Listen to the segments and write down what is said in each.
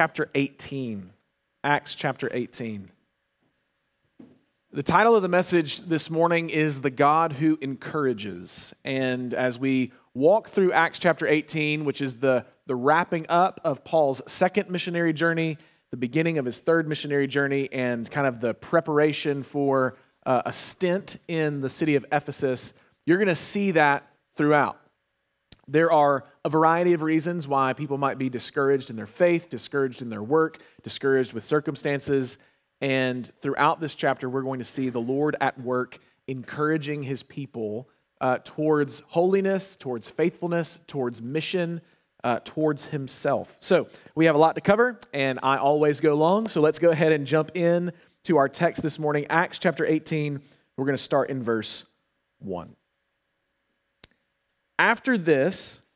chapter 18. Acts chapter 18. The title of the message this morning is The God Who Encourages. And as we walk through Acts chapter 18, which is the, the wrapping up of Paul's second missionary journey, the beginning of his third missionary journey, and kind of the preparation for uh, a stint in the city of Ephesus, you're going to see that throughout. There are a variety of reasons why people might be discouraged in their faith, discouraged in their work, discouraged with circumstances. And throughout this chapter, we're going to see the Lord at work encouraging his people uh, towards holiness, towards faithfulness, towards mission, uh, towards himself. So we have a lot to cover, and I always go long. So let's go ahead and jump in to our text this morning, Acts chapter 18. We're going to start in verse 1. After this,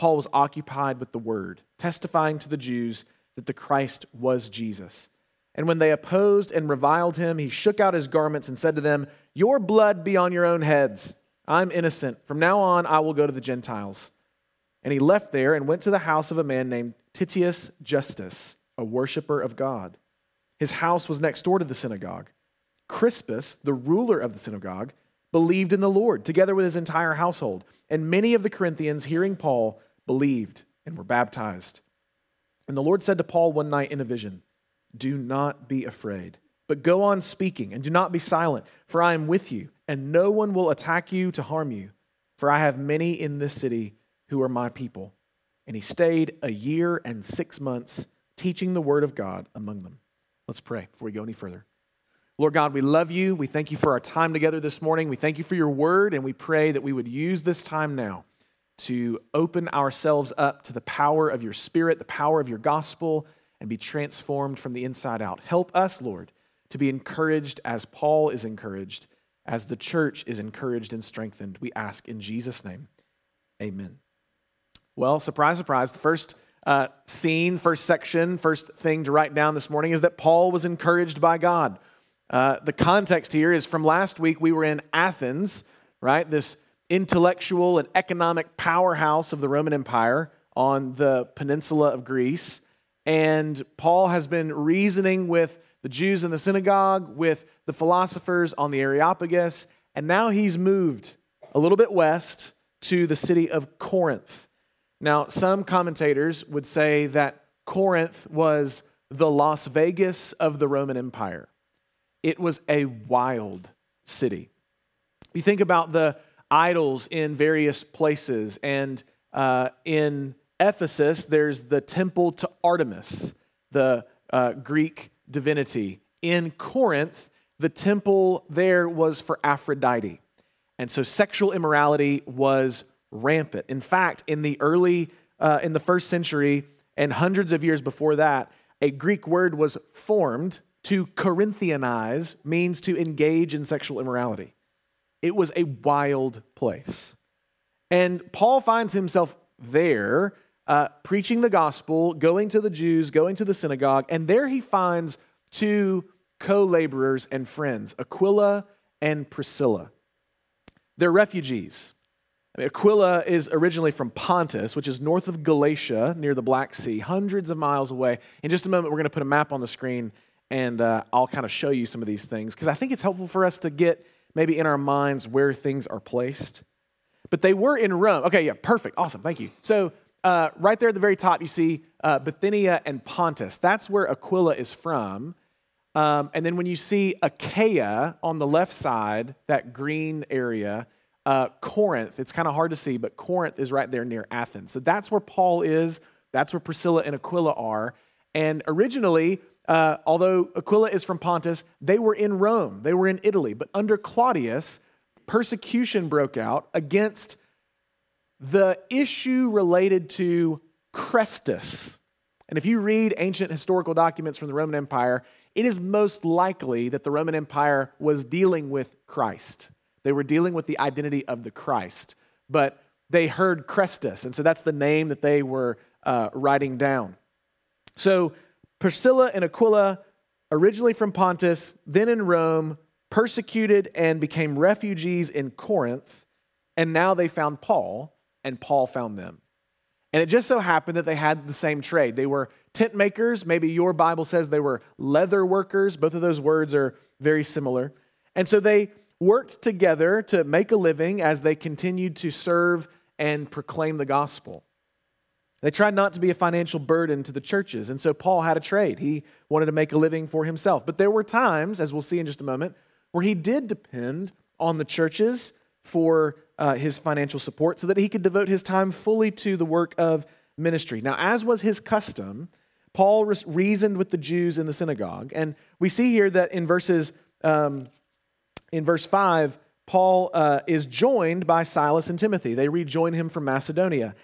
Paul was occupied with the word, testifying to the Jews that the Christ was Jesus. And when they opposed and reviled him, he shook out his garments and said to them, Your blood be on your own heads. I'm innocent. From now on, I will go to the Gentiles. And he left there and went to the house of a man named Titius Justus, a worshiper of God. His house was next door to the synagogue. Crispus, the ruler of the synagogue, believed in the Lord, together with his entire household. And many of the Corinthians, hearing Paul, believed and were baptized. And the Lord said to Paul one night in a vision, Do not be afraid, but go on speaking, and do not be silent, for I am with you, and no one will attack you to harm you, for I have many in this city who are my people. And he stayed a year and six months teaching the word of God among them. Let's pray before we go any further. Lord God, we love you. We thank you for our time together this morning. We thank you for your word, and we pray that we would use this time now to open ourselves up to the power of your spirit, the power of your gospel, and be transformed from the inside out. Help us, Lord, to be encouraged as Paul is encouraged, as the church is encouraged and strengthened. We ask in Jesus' name. Amen. Well, surprise, surprise, the first uh, scene, first section, first thing to write down this morning is that Paul was encouraged by God. Uh, the context here is from last week, we were in Athens, right? This intellectual and economic powerhouse of the Roman Empire on the peninsula of Greece. And Paul has been reasoning with the Jews in the synagogue, with the philosophers on the Areopagus, and now he's moved a little bit west to the city of Corinth. Now, some commentators would say that Corinth was the Las Vegas of the Roman Empire. It was a wild city. You think about the idols in various places. And uh, in Ephesus, there's the temple to Artemis, the uh, Greek divinity. In Corinth, the temple there was for Aphrodite. And so sexual immorality was rampant. In fact, in the early, uh, in the first century and hundreds of years before that, a Greek word was formed to Corinthianize, means to engage in sexual immorality. It was a wild place. And Paul finds himself there uh, preaching the gospel, going to the Jews, going to the synagogue, and there he finds two co laborers and friends, Aquila and Priscilla. They're refugees. I mean, Aquila is originally from Pontus, which is north of Galatia near the Black Sea, hundreds of miles away. In just a moment, we're going to put a map on the screen and uh, I'll kind of show you some of these things because I think it's helpful for us to get maybe in our minds where things are placed. But they were in Rome. Okay, yeah, perfect. Awesome. Thank you. So, uh, right there at the very top, you see uh, Bithynia and Pontus. That's where Aquila is from. Um, and then when you see Achaia on the left side, that green area, uh, Corinth, it's kind of hard to see, but Corinth is right there near Athens. So that's where Paul is. That's where Priscilla and Aquila are. And originally, uh, although Aquila is from Pontus, they were in Rome, they were in Italy. But under Claudius, persecution broke out against the issue related to Chrestus. And if you read ancient historical documents from the Roman Empire, it is most likely that the Roman Empire was dealing with Christ. They were dealing with the identity of the Christ, but they heard Chrestus, and so that's the name that they were uh, writing down. So Priscilla and Aquila, originally from Pontus, then in Rome, persecuted and became refugees in Corinth, and now they found Paul, and Paul found them. And it just so happened that they had the same trade. They were tent makers. Maybe your Bible says they were leather workers. Both of those words are very similar. And so they worked together to make a living as they continued to serve and proclaim the gospel. They tried not to be a financial burden to the churches. And so Paul had a trade. He wanted to make a living for himself. But there were times, as we'll see in just a moment, where he did depend on the churches for uh, his financial support so that he could devote his time fully to the work of ministry. Now, as was his custom, Paul reasoned with the Jews in the synagogue. And we see here that in verses, um, in verse 5, Paul uh, is joined by Silas and Timothy. They rejoin him from Macedonia.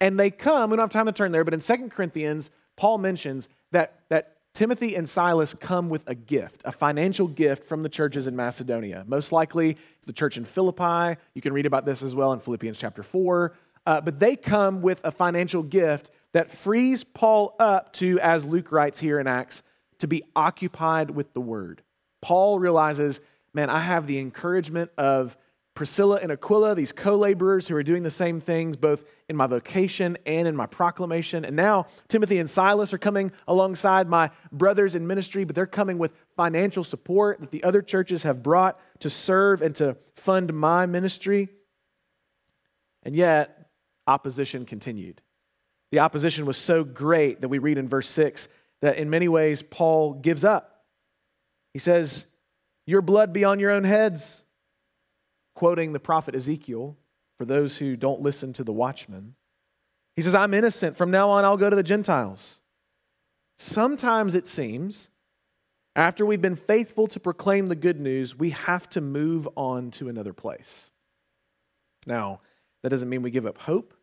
And they come, we don't have time to turn there, but in Second Corinthians, Paul mentions that, that Timothy and Silas come with a gift, a financial gift from the churches in Macedonia. Most likely, it's the church in Philippi. You can read about this as well in Philippians chapter 4. Uh, but they come with a financial gift that frees Paul up to, as Luke writes here in Acts, to be occupied with the word. Paul realizes, man, I have the encouragement of Priscilla and Aquila, these co laborers who are doing the same things both in my vocation and in my proclamation. And now Timothy and Silas are coming alongside my brothers in ministry, but they're coming with financial support that the other churches have brought to serve and to fund my ministry. And yet, opposition continued. The opposition was so great that we read in verse 6 that in many ways Paul gives up. He says, Your blood be on your own heads quoting the prophet Ezekiel for those who don't listen to the watchman. He says, I'm innocent. From now on, I'll go to the Gentiles. Sometimes it seems, after we've been faithful to proclaim the good news, we have to move on to another place. Now, that doesn't mean we give up hope.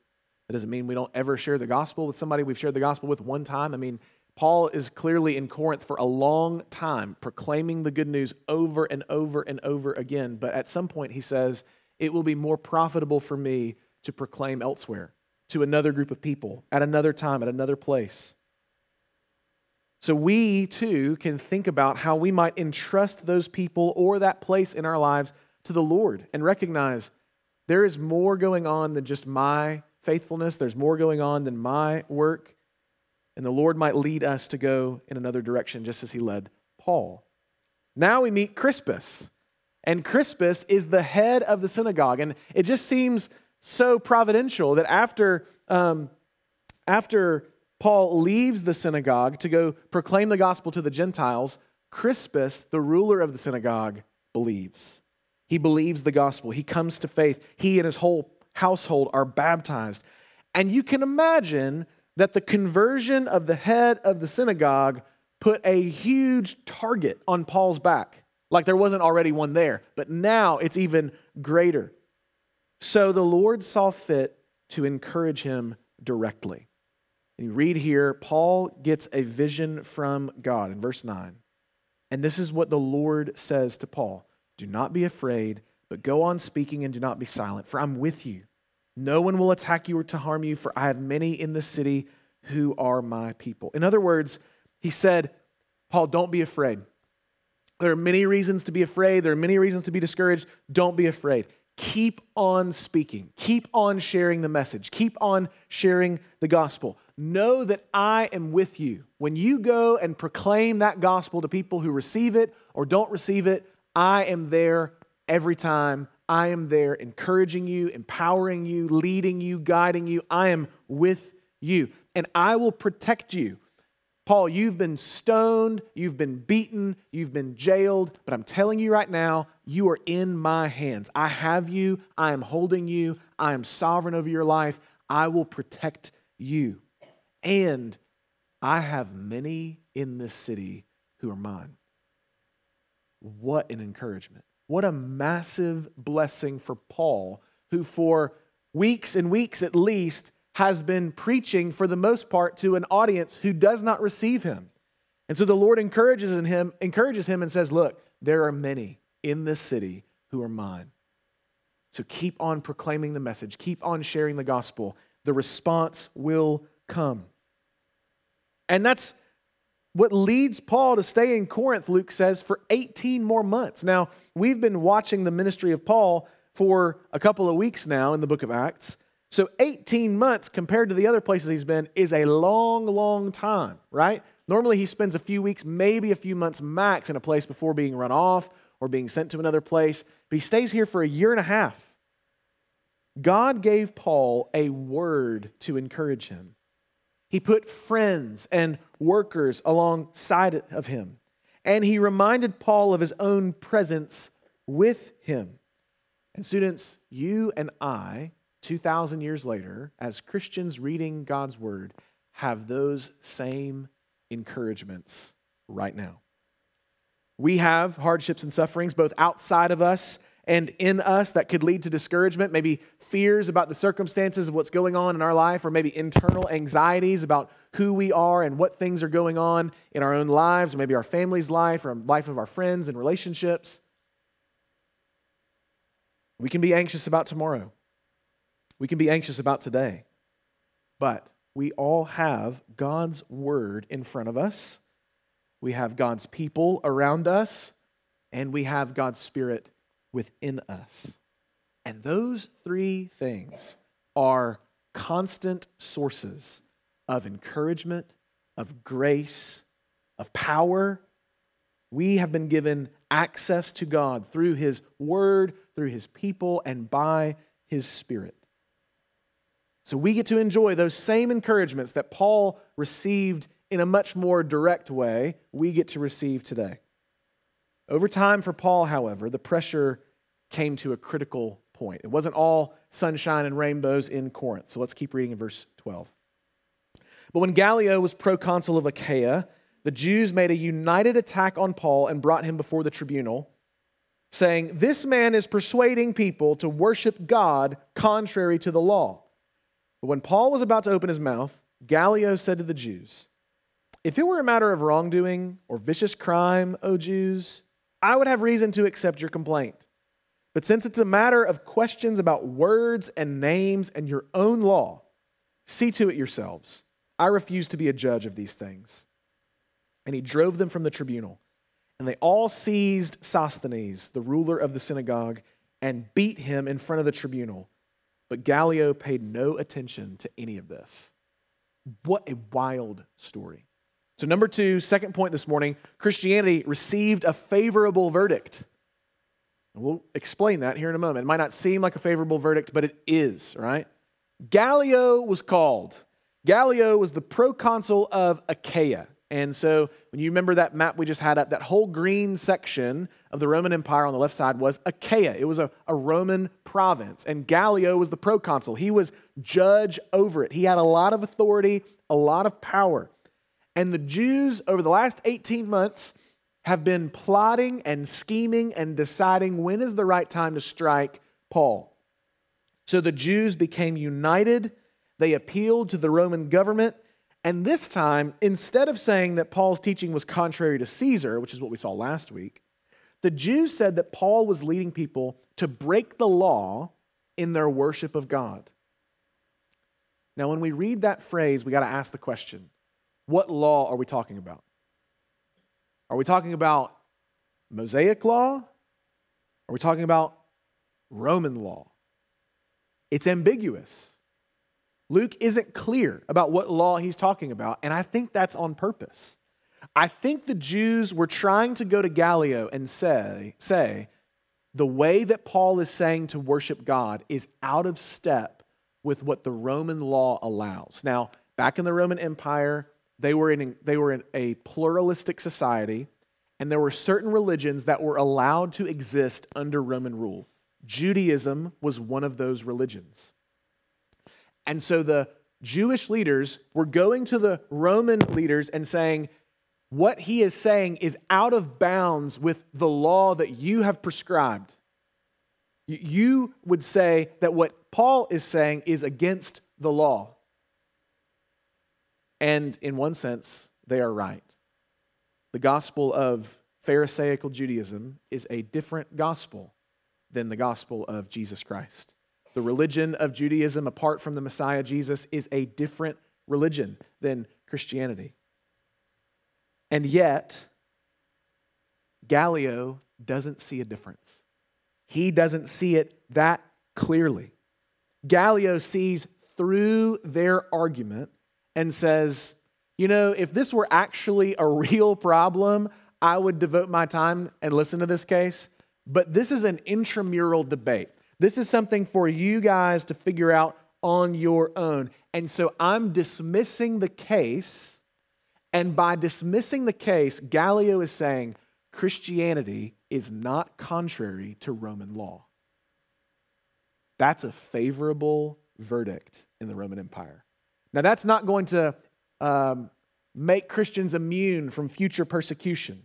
That doesn't mean we don't ever share the gospel with somebody we've shared the gospel with one time. I mean, Paul is clearly in Corinth for a long time, proclaiming the good news over and over and over again. But at some point, he says, It will be more profitable for me to proclaim elsewhere, to another group of people, at another time, at another place. So we too can think about how we might entrust those people or that place in our lives to the Lord and recognize there is more going on than just my faithfulness, there's more going on than my work. And the Lord might lead us to go in another direction, just as he led Paul. Now we meet Crispus. And Crispus is the head of the synagogue. And it just seems so providential that after, um, after Paul leaves the synagogue to go proclaim the gospel to the Gentiles, Crispus, the ruler of the synagogue, believes. He believes the gospel. He comes to faith. He and his whole household are baptized. And you can imagine that the conversion of the head of the synagogue put a huge target on Paul's back, like there wasn't already one there, but now it's even greater. So the Lord saw fit to encourage him directly. And you read here, Paul gets a vision from God in verse 9. And this is what the Lord says to Paul Do not be afraid, but go on speaking and do not be silent, for I'm with you no one will attack you or to harm you, for I have many in the city who are my people. In other words, he said, Paul, don't be afraid. There are many reasons to be afraid. There are many reasons to be discouraged. Don't be afraid. Keep on speaking. Keep on sharing the message. Keep on sharing the gospel. Know that I am with you. When you go and proclaim that gospel to people who receive it or don't receive it, I am there every time I am there encouraging you, empowering you, leading you, guiding you. I am with you, and I will protect you. Paul, you've been stoned, you've been beaten, you've been jailed, but I'm telling you right now, you are in my hands. I have you, I am holding you, I am sovereign over your life. I will protect you. And I have many in this city who are mine. What an encouragement. What a massive blessing for Paul, who for weeks and weeks at least has been preaching for the most part to an audience who does not receive him. And so the Lord encourages in him, encourages him and says, Look, there are many in this city who are mine. So keep on proclaiming the message, keep on sharing the gospel. The response will come. And that's what leads Paul to stay in Corinth, Luke says, for 18 more months. Now, we've been watching the ministry of Paul for a couple of weeks now in the book of Acts. So 18 months compared to the other places he's been is a long, long time, right? Normally he spends a few weeks, maybe a few months max in a place before being run off or being sent to another place, but he stays here for a year and a half. God gave Paul a word to encourage him. He put friends and workers alongside of him, and he reminded Paul of his own presence with him. And students, you and I 2,000 years later, as Christians reading God's word, have those same encouragements right now. We have hardships and sufferings both outside of us and in us that could lead to discouragement, maybe fears about the circumstances of what's going on in our life, or maybe internal anxieties about who we are and what things are going on in our own lives, or maybe our family's life, or life of our friends and relationships. We can be anxious about tomorrow. We can be anxious about today, but we all have God's word in front of us. We have God's people around us, and we have God's spirit within us. And those three things are constant sources of encouragement, of grace, of power. We have been given access to God through His Word, through His people, and by His Spirit. So we get to enjoy those same encouragements that Paul received in a much more direct way, we get to receive today. Over time for Paul, however, the pressure came to a critical point. It wasn't all sunshine and rainbows in Corinth. So let's keep reading in verse 12. But when Gallio was proconsul of Achaia, the Jews made a united attack on Paul and brought him before the tribunal, saying, This man is persuading people to worship God contrary to the law. But when Paul was about to open his mouth, Gallio said to the Jews, If it were a matter of wrongdoing or vicious crime, O Jews, I would have reason to accept your complaint. But since it's a matter of questions about words and names and your own law, see to it yourselves. I refuse to be a judge of these things. And he drove them from the tribunal. And they all seized Sosthenes, the ruler of the synagogue, and beat him in front of the tribunal but Gallio paid no attention to any of this. What a wild story. So, number two, second point this morning Christianity received a favorable verdict. And we'll explain that here in a moment. It might not seem like a favorable verdict, but it is, right? Gallio was called. Gallio was the proconsul of Achaia. And so when you remember that map we just had up, that whole green section of the Roman Empire on the left side was Achaia. It was a, a Roman province. And Gallio was the proconsul. He was judge over it. He had a lot of authority, a lot of power. And the Jews over the last 18 months have been plotting and scheming and deciding when is the right time to strike Paul. So the Jews became united. They appealed to the Roman government and this time, instead of saying that Paul's teaching was contrary to Caesar, which is what we saw last week, the Jews said that Paul was leading people to break the law in their worship of God. Now, when we read that phrase, we got to ask the question what law are we talking about? Are we talking about Mosaic law? Are we talking about Roman law? It's ambiguous. Luke isn't clear about what law he's talking about, and I think that's on purpose. I think the Jews were trying to go to Gallio and say, say, the way that Paul is saying to worship God is out of step with what the Roman law allows. Now, back in the Roman Empire, they were in, they were in a pluralistic society, and there were certain religions that were allowed to exist under Roman rule. Judaism was one of those religions. And so the Jewish leaders were going to the Roman leaders and saying, What he is saying is out of bounds with the law that you have prescribed. You would say that what Paul is saying is against the law. And in one sense, they are right. The gospel of Pharisaical Judaism is a different gospel than the gospel of Jesus Christ. The religion of Judaism, apart from the Messiah Jesus, is a different religion than Christianity. And yet, Gallio doesn't see a difference. He doesn't see it that clearly. Gallio sees through their argument and says, you know, if this were actually a real problem, I would devote my time and listen to this case. But this is an intramural debate. This is something for you guys to figure out on your own. And so I'm dismissing the case. And by dismissing the case, Gallio is saying Christianity is not contrary to Roman law. That's a favorable verdict in the Roman Empire. Now, that's not going to um, make Christians immune from future persecution.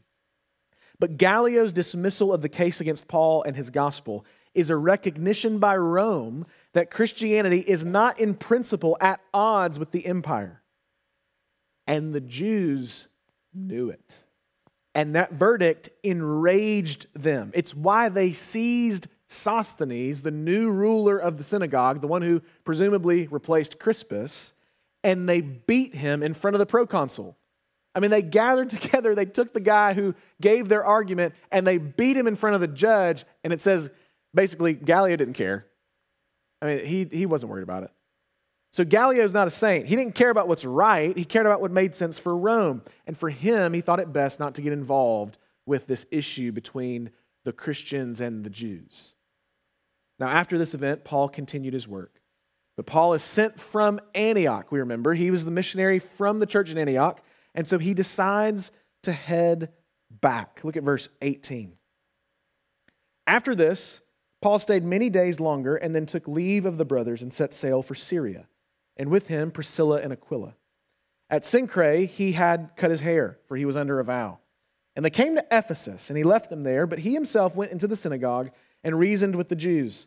But Gallio's dismissal of the case against Paul and his gospel is a recognition by Rome that Christianity is not in principle at odds with the empire. And the Jews knew it. And that verdict enraged them. It's why they seized Sosthenes, the new ruler of the synagogue, the one who presumably replaced Crispus, and they beat him in front of the proconsul. I mean, they gathered together, they took the guy who gave their argument, and they beat him in front of the judge. And it says basically, Gallio didn't care. I mean, he, he wasn't worried about it. So Gallio's not a saint. He didn't care about what's right, he cared about what made sense for Rome. And for him, he thought it best not to get involved with this issue between the Christians and the Jews. Now, after this event, Paul continued his work. But Paul is sent from Antioch, we remember. He was the missionary from the church in Antioch. And so he decides to head back. Look at verse 18. After this, Paul stayed many days longer and then took leave of the brothers and set sail for Syria, and with him Priscilla and Aquila. At Cenchreae, he had cut his hair, for he was under a vow. And they came to Ephesus, and he left them there, but he himself went into the synagogue and reasoned with the Jews.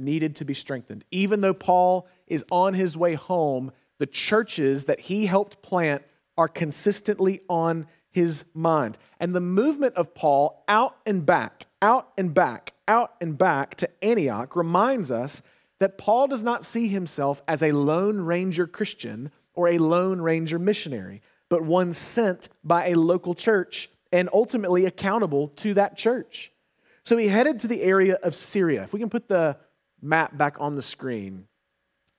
needed to be strengthened. Even though Paul is on his way home, the churches that he helped plant are consistently on his mind. And the movement of Paul out and back, out and back, out and back to Antioch reminds us that Paul does not see himself as a lone ranger Christian or a lone ranger missionary, but one sent by a local church and ultimately accountable to that church. So he headed to the area of Syria. If we can put the map back on the screen,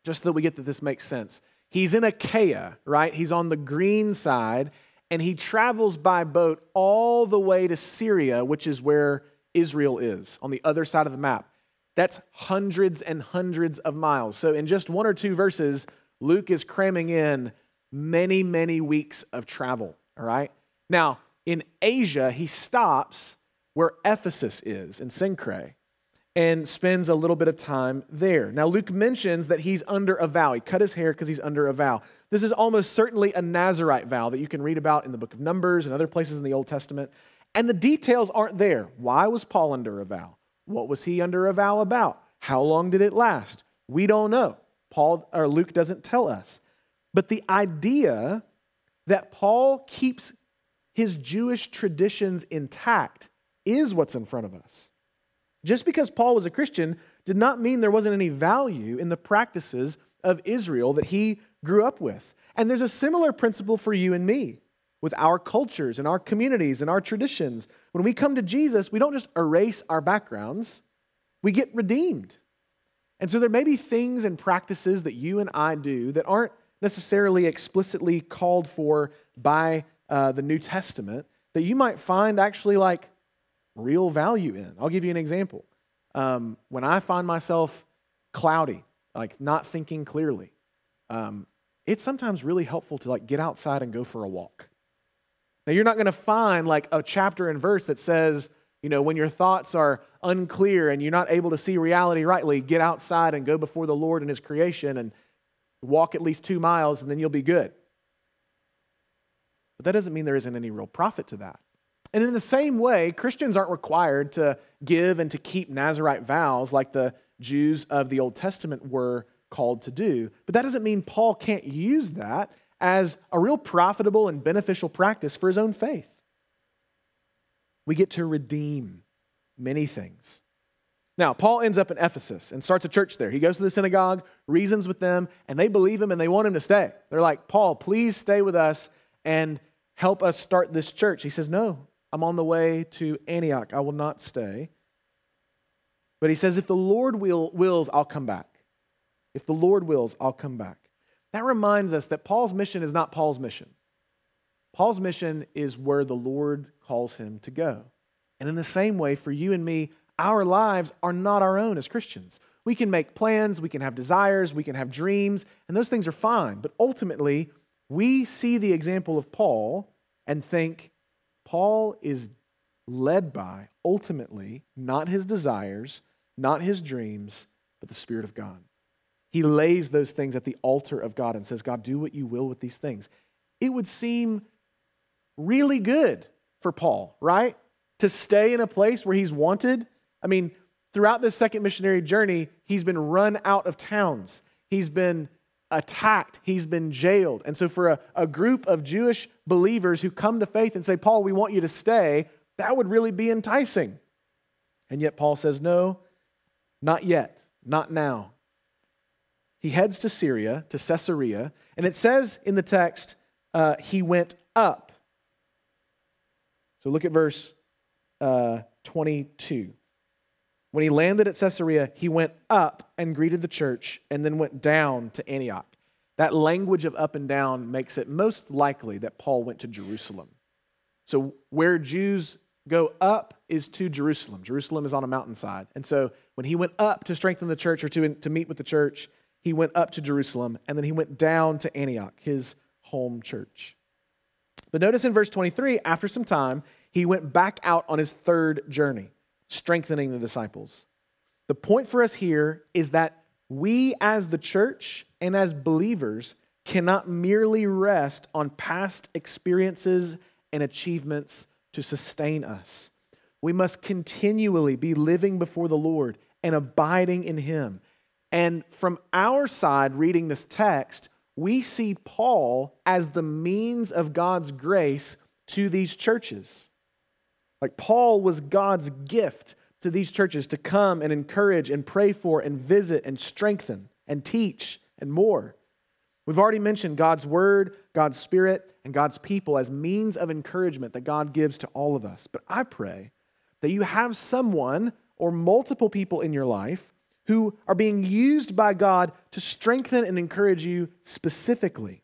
just so that we get that this makes sense. He's in Achaia, right? He's on the green side, and he travels by boat all the way to Syria, which is where Israel is, on the other side of the map. That's hundreds and hundreds of miles. So, in just one or two verses, Luke is cramming in many, many weeks of travel, all right? Now, in Asia, he stops where Ephesus is in Cenchreae and spends a little bit of time there. Now, Luke mentions that he's under a vow. He cut his hair because he's under a vow. This is almost certainly a Nazarite vow that you can read about in the book of Numbers and other places in the Old Testament. And the details aren't there. Why was Paul under a vow? What was he under a vow about? How long did it last? We don't know. Paul or Luke doesn't tell us. But the idea that Paul keeps his Jewish traditions intact is what's in front of us. Just because Paul was a Christian did not mean there wasn't any value in the practices of Israel that he grew up with. And there's a similar principle for you and me with our cultures and our communities and our traditions. When we come to Jesus, we don't just erase our backgrounds, we get redeemed. And so there may be things and practices that you and I do that aren't necessarily explicitly called for by uh, the New Testament that you might find actually like real value in. I'll give you an example. Um, when I find myself cloudy, like not thinking clearly, um, it's sometimes really helpful to like get outside and go for a walk. Now, you're not going to find like a chapter and verse that says, you know, when your thoughts are unclear and you're not able to see reality rightly, get outside and go before the Lord and His creation and walk at least two miles and then you'll be good. But that doesn't mean there isn't any real profit to that. And in the same way, Christians aren't required to give and to keep Nazarite vows like the Jews of the Old Testament were called to do. But that doesn't mean Paul can't use that as a real profitable and beneficial practice for his own faith. We get to redeem many things. Now, Paul ends up in Ephesus and starts a church there. He goes to the synagogue, reasons with them, and they believe him and they want him to stay. They're like, Paul, please stay with us and help us start this church. He says, No, I'm on the way to Antioch. I will not stay. But he says, If the Lord will, wills, I'll come back. If the Lord wills, I'll come back. That reminds us that Paul's mission is not Paul's mission. Paul's mission is where the Lord calls him to go. And in the same way, for you and me, our lives are not our own as Christians. We can make plans, we can have desires, we can have dreams, and those things are fine. But ultimately, we see the example of Paul and think Paul is led by, ultimately, not his desires, not his dreams, but the Spirit of God. He lays those things at the altar of God and says, God, do what you will with these things. It would seem really good for Paul, right? To stay in a place where he's wanted. I mean, throughout this second missionary journey, he's been run out of towns, he's been attacked, he's been jailed. And so, for a, a group of Jewish believers who come to faith and say, Paul, we want you to stay, that would really be enticing. And yet, Paul says, No, not yet, not now he heads to Syria, to Caesarea, and it says in the text, uh, he went up. So look at verse uh, 22. When he landed at Caesarea, he went up and greeted the church and then went down to Antioch. That language of up and down makes it most likely that Paul went to Jerusalem. So, where Jews go up is to Jerusalem. Jerusalem is on a mountainside. And so, when he went up to strengthen the church or to, to meet with the church, he went up to Jerusalem, and then he went down to Antioch, his home church. But notice in verse 23, after some time, he went back out on his third journey, strengthening the disciples. The point for us here is that we, as the church and as believers, cannot merely rest on past experiences and achievements to sustain us. We must continually be living before the Lord and abiding in Him and from our side, reading this text, we see Paul as the means of God's grace to these churches. Like Paul was God's gift to these churches to come and encourage and pray for and visit and strengthen and teach and more. We've already mentioned God's word, God's spirit, and God's people as means of encouragement that God gives to all of us. But I pray that you have someone or multiple people in your life who are being used by God to strengthen and encourage you specifically.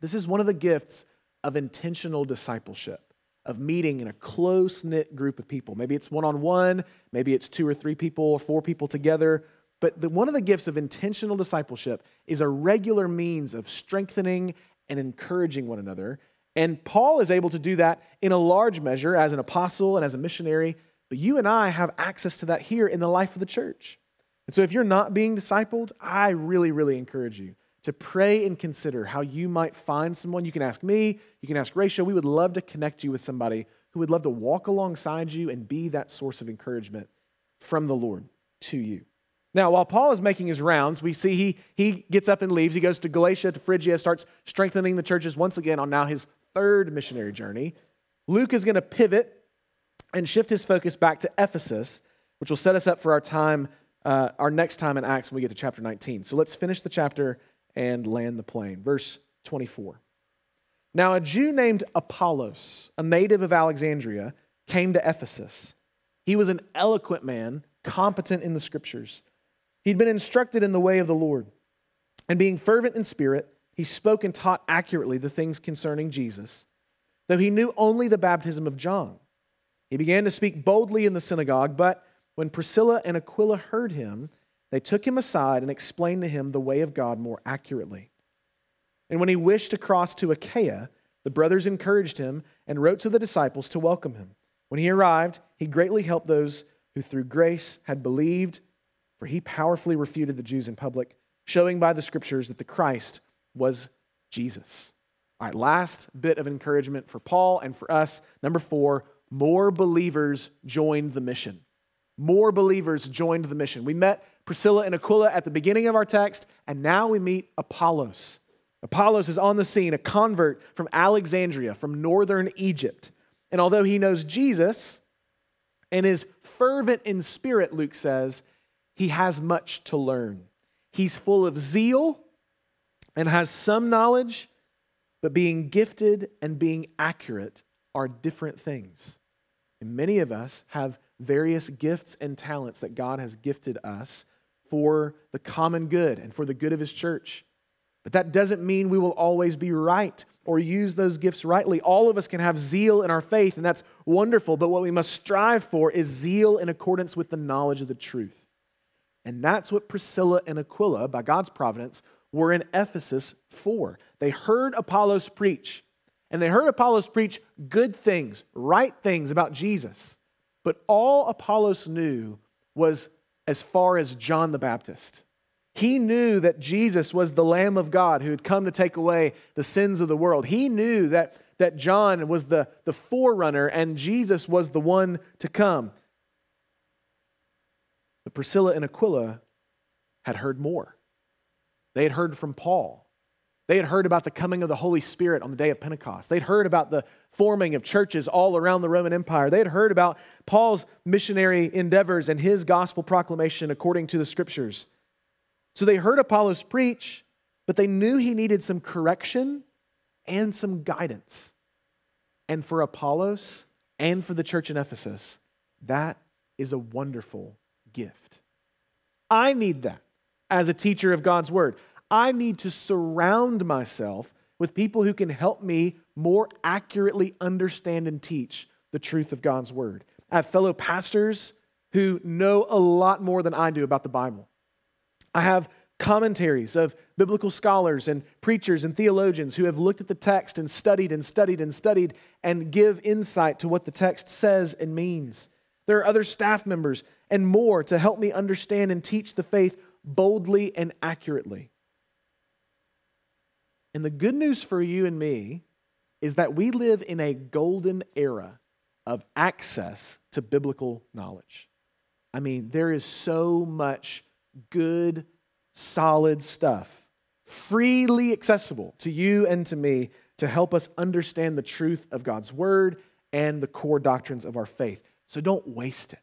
This is one of the gifts of intentional discipleship, of meeting in a close knit group of people. Maybe it's one on one, maybe it's two or three people or four people together. But the, one of the gifts of intentional discipleship is a regular means of strengthening and encouraging one another. And Paul is able to do that in a large measure as an apostle and as a missionary. But you and I have access to that here in the life of the church. And so, if you're not being discipled, I really, really encourage you to pray and consider how you might find someone. You can ask me, you can ask Rachel. We would love to connect you with somebody who would love to walk alongside you and be that source of encouragement from the Lord to you. Now, while Paul is making his rounds, we see he, he gets up and leaves. He goes to Galatia, to Phrygia, starts strengthening the churches once again on now his third missionary journey. Luke is going to pivot and shift his focus back to Ephesus, which will set us up for our time uh, our next time in Acts when we get to chapter 19. So let's finish the chapter and land the plane. Verse 24. Now, a Jew named Apollos, a native of Alexandria, came to Ephesus. He was an eloquent man, competent in the scriptures. He'd been instructed in the way of the Lord. And being fervent in spirit, he spoke and taught accurately the things concerning Jesus, though he knew only the baptism of John. He began to speak boldly in the synagogue, but when Priscilla and Aquila heard him, they took him aside and explained to him the way of God more accurately. And when he wished to cross to Achaia, The brothers encouraged him and wrote to the disciples to welcome him. When he arrived, he greatly helped those who through grace had believed, for he powerfully refuted the Jews in public, showing by the scriptures that the Christ was Jesus. All right, last bit of encouragement for Paul and for us. Number four, more believers joined the mission. More believers joined the mission. We met Priscilla and Aquila at the beginning of our text, and now we meet Apollos. Apollos is on the scene, a convert from Alexandria, from northern Egypt. And although he knows Jesus and is fervent in spirit, Luke says, he has much to learn. He's full of zeal and has some knowledge, but being gifted and being accurate are different things. And many of us have various gifts and talents that God has gifted us for the common good and for the good of his church. But that doesn't mean we will always be right or use those gifts rightly. All of us can have zeal in our faith, and that's wonderful. But what we must strive for is zeal in accordance with the knowledge of the truth. And that's what Priscilla and Aquila, by God's providence, were in Ephesus for. They heard Apollos preach, and they heard Apollos preach good things, right things about Jesus. But all Apollos knew was as far as John the Baptist. He knew that Jesus was the Lamb of God who had come to take away the sins of the world. He knew that, that John was the, the forerunner and Jesus was the one to come. But Priscilla and Aquila had heard more. They had heard from Paul. They had heard about the coming of the Holy Spirit on the day of Pentecost. They'd heard about the forming of churches all around the Roman Empire. They had heard about Paul's missionary endeavors and his gospel proclamation according to the scriptures. So they heard Apollos preach, but they knew he needed some correction and some guidance. And for Apollos and for the church in Ephesus, that is a wonderful gift. I need that as a teacher of God's word. I need to surround myself with people who can help me more accurately understand and teach the truth of God's word. I have fellow pastors who know a lot more than I do about the Bible. I have commentaries of biblical scholars and preachers and theologians who have looked at the text and studied and studied and studied and give insight to what the text says and means. There are other staff members and more to help me understand and teach the faith boldly and accurately. And the good news for you and me is that we live in a golden era of access to biblical knowledge. I mean, there is so much good, solid stuff, freely accessible to you and to me to help us understand the truth of God's word and the core doctrines of our faith. So don't waste it.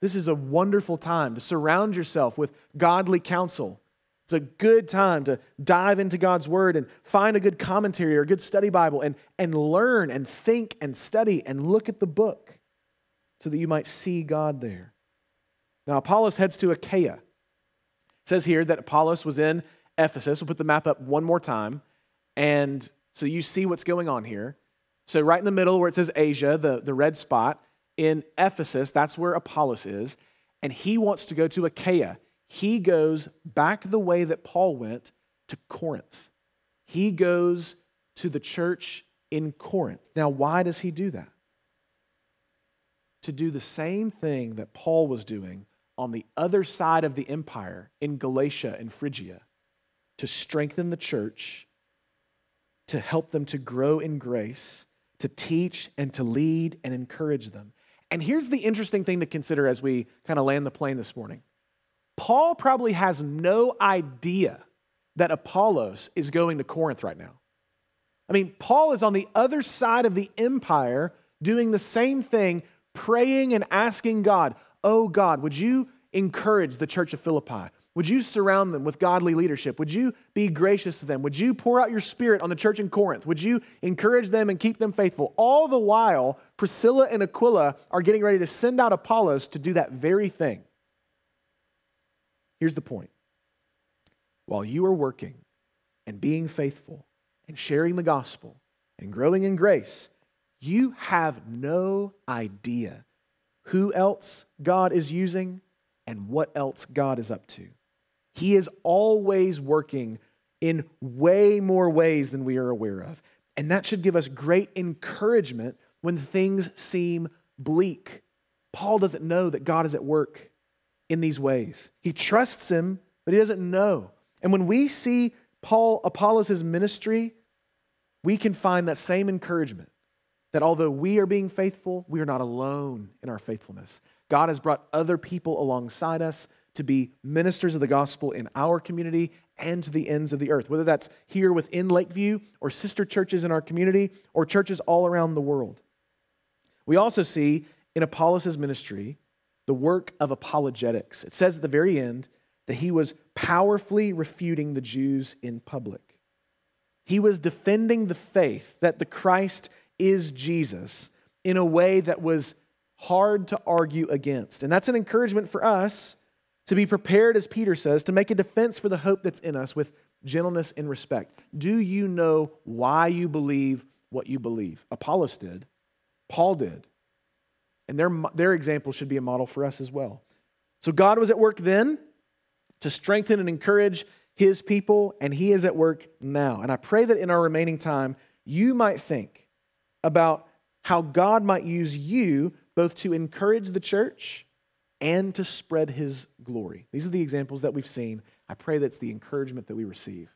This is a wonderful time to surround yourself with godly counsel. It's a good time to dive into God's word and find a good commentary or a good study Bible and, and learn and think and study and look at the book so that you might see God there. Now, Apollos heads to Achaia. It says here that Apollos was in Ephesus. We'll put the map up one more time. And so you see what's going on here. So, right in the middle where it says Asia, the, the red spot, in Ephesus, that's where Apollos is. And he wants to go to Achaia. He goes back the way that Paul went to Corinth. He goes to the church in Corinth. Now, why does he do that? To do the same thing that Paul was doing on the other side of the empire in Galatia and Phrygia to strengthen the church, to help them to grow in grace, to teach and to lead and encourage them. And here's the interesting thing to consider as we kind of land the plane this morning Paul probably has no idea that Apollos is going to Corinth right now. I mean, Paul is on the other side of the empire doing the same thing, praying and asking God, Oh God, would you encourage the church of Philippi? Would you surround them with godly leadership? Would you be gracious to them? Would you pour out your spirit on the church in Corinth? Would you encourage them and keep them faithful? All the while, Priscilla and Aquila are getting ready to send out Apollos to do that very thing. Here's the point while you are working and being faithful and sharing the gospel and growing in grace, you have no idea who else God is using and what else God is up to. He is always working in way more ways than we are aware of. And that should give us great encouragement when things seem bleak. Paul doesn't know that God is at work in these ways. He trusts him, but he doesn't know. And when we see Paul Apollos' ministry, we can find that same encouragement that although we are being faithful, we are not alone in our faithfulness. God has brought other people alongside us to be ministers of the gospel in our community and to the ends of the earth, whether that's here within Lakeview or sister churches in our community or churches all around the world. We also see in Apollos' ministry the work of apologetics. It says at the very end that he was powerfully refuting the Jews in public. He was defending the faith that the Christ is Jesus in a way that was hard to argue against. And that's an encouragement for us to be prepared, as Peter says, to make a defense for the hope that's in us with gentleness and respect. Do you know why you believe what you believe? Apollos did, Paul did. And their, their example should be a model for us as well. So God was at work then to strengthen and encourage his people, and he is at work now. And I pray that in our remaining time, you might think about how God might use you both to encourage the church and to spread his glory. These are the examples that we've seen. I pray that's the encouragement that we receive.